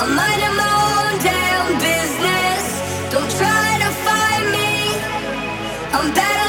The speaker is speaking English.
I'm better